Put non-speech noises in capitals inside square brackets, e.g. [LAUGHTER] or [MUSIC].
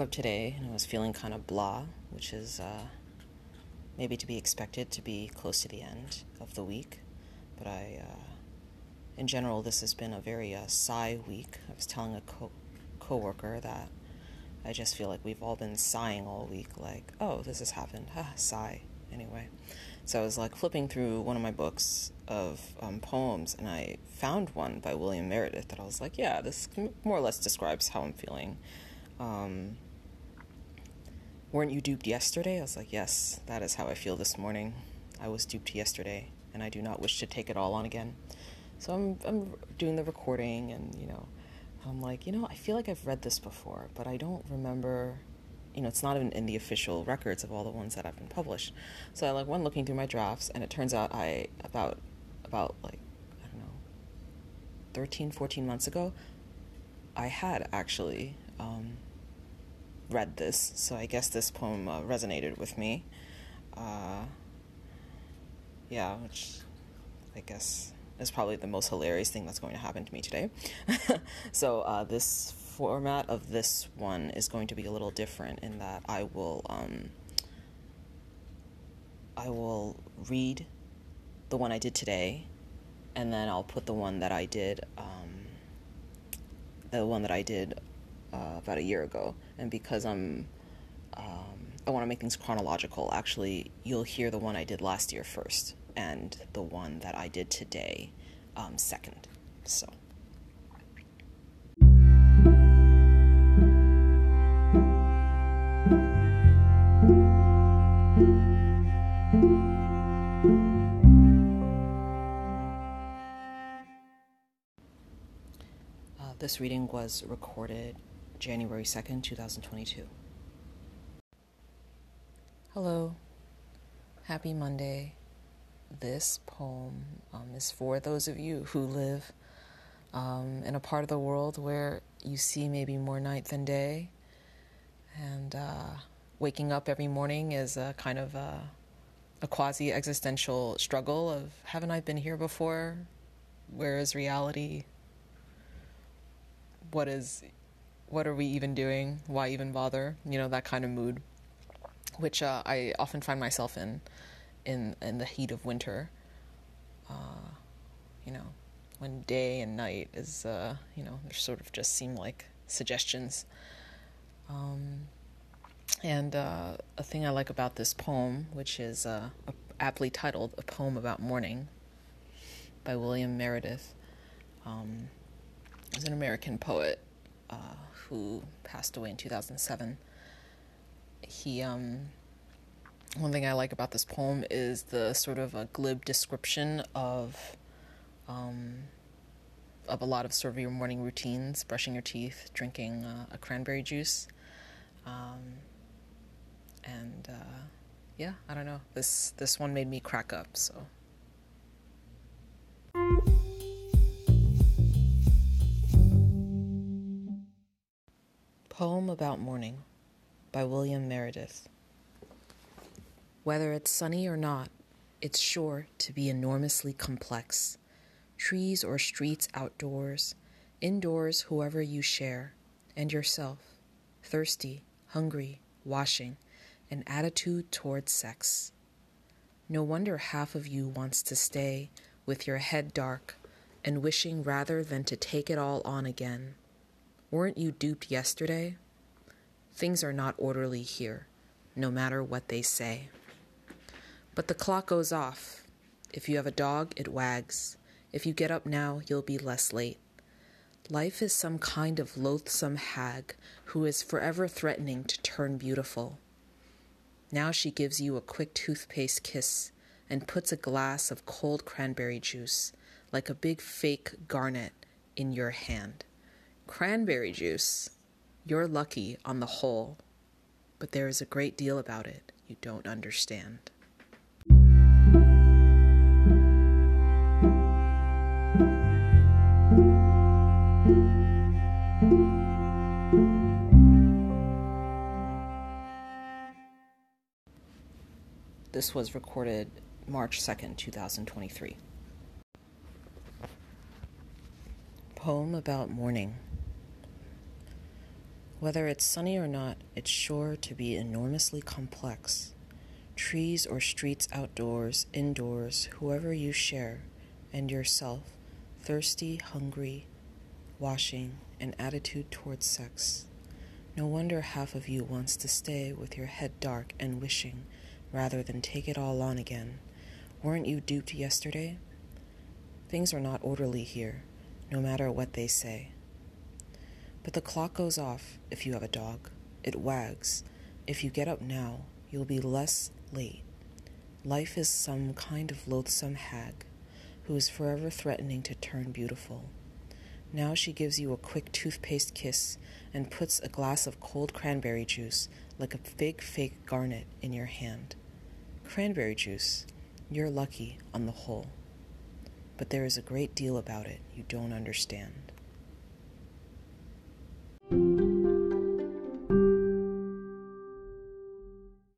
up today and I was feeling kind of blah, which is uh, maybe to be expected to be close to the end of the week. But I, uh, in general, this has been a very uh, sigh week. I was telling a co- coworker that I just feel like we've all been sighing all week, like, oh, this has happened. Ah, sigh. Anyway, so I was like flipping through one of my books of um, poems, and I found one by William Meredith that I was like, yeah, this more or less describes how I'm feeling. Um, weren't you duped yesterday? I was like, yes, that is how I feel this morning. I was duped yesterday, and I do not wish to take it all on again. So I'm I'm doing the recording, and you know, I'm like, you know, I feel like I've read this before, but I don't remember. You know, it's not even in the official records of all the ones that I've been published. So I like went looking through my drafts, and it turns out I about about like I don't know, 13, 14 months ago, I had actually um, read this. So I guess this poem uh, resonated with me. Uh, yeah, which I guess is probably the most hilarious thing that's going to happen to me today. [LAUGHS] so uh, this format of this one is going to be a little different in that I will um, I will read the one I did today, and then I'll put the one that I did um, the one that I did uh, about a year ago. And because I'm um, I want to make things chronological. Actually, you'll hear the one I did last year first and the one that I did today um, second. So. This reading was recorded January 2nd, 2022. Hello. Happy Monday this poem um, is for those of you who live um, in a part of the world where you see maybe more night than day, and uh, waking up every morning is a kind of a, a quasi existential struggle of haven't I been here before? Where is reality? What is what are we even doing? Why even bother? You know that kind of mood, which uh, I often find myself in in in the heat of winter. Uh, you know, when day and night is uh, you know, they sort of just seem like suggestions. Um, and uh, a thing I like about this poem, which is uh, aptly titled "A Poem About Morning" by William Meredith, um, is an American poet uh, who passed away in 2007. He um, one thing I like about this poem is the sort of a glib description of um, of a lot of sort of your morning routines, brushing your teeth, drinking uh, a cranberry juice, um, and uh, yeah, I don't know. This this one made me crack up. So. About Morning by William Meredith. Whether it's sunny or not, it's sure to be enormously complex. Trees or streets outdoors, indoors, whoever you share, and yourself. Thirsty, hungry, washing, an attitude towards sex. No wonder half of you wants to stay with your head dark and wishing rather than to take it all on again. Weren't you duped yesterday? Things are not orderly here, no matter what they say. But the clock goes off. If you have a dog, it wags. If you get up now, you'll be less late. Life is some kind of loathsome hag who is forever threatening to turn beautiful. Now she gives you a quick toothpaste kiss and puts a glass of cold cranberry juice, like a big fake garnet, in your hand. Cranberry juice. You're lucky on the whole, but there is a great deal about it you don't understand. This was recorded March 2nd, 2023. Poem about morning. Whether it's sunny or not, it's sure to be enormously complex. Trees or streets outdoors, indoors, whoever you share, and yourself, thirsty, hungry, washing, an attitude towards sex. No wonder half of you wants to stay with your head dark and wishing rather than take it all on again. Weren't you duped yesterday? Things are not orderly here, no matter what they say. But the clock goes off if you have a dog. It wags. If you get up now, you'll be less late. Life is some kind of loathsome hag who is forever threatening to turn beautiful. Now she gives you a quick toothpaste kiss and puts a glass of cold cranberry juice like a big fake garnet in your hand. Cranberry juice, you're lucky on the whole. But there is a great deal about it you don't understand.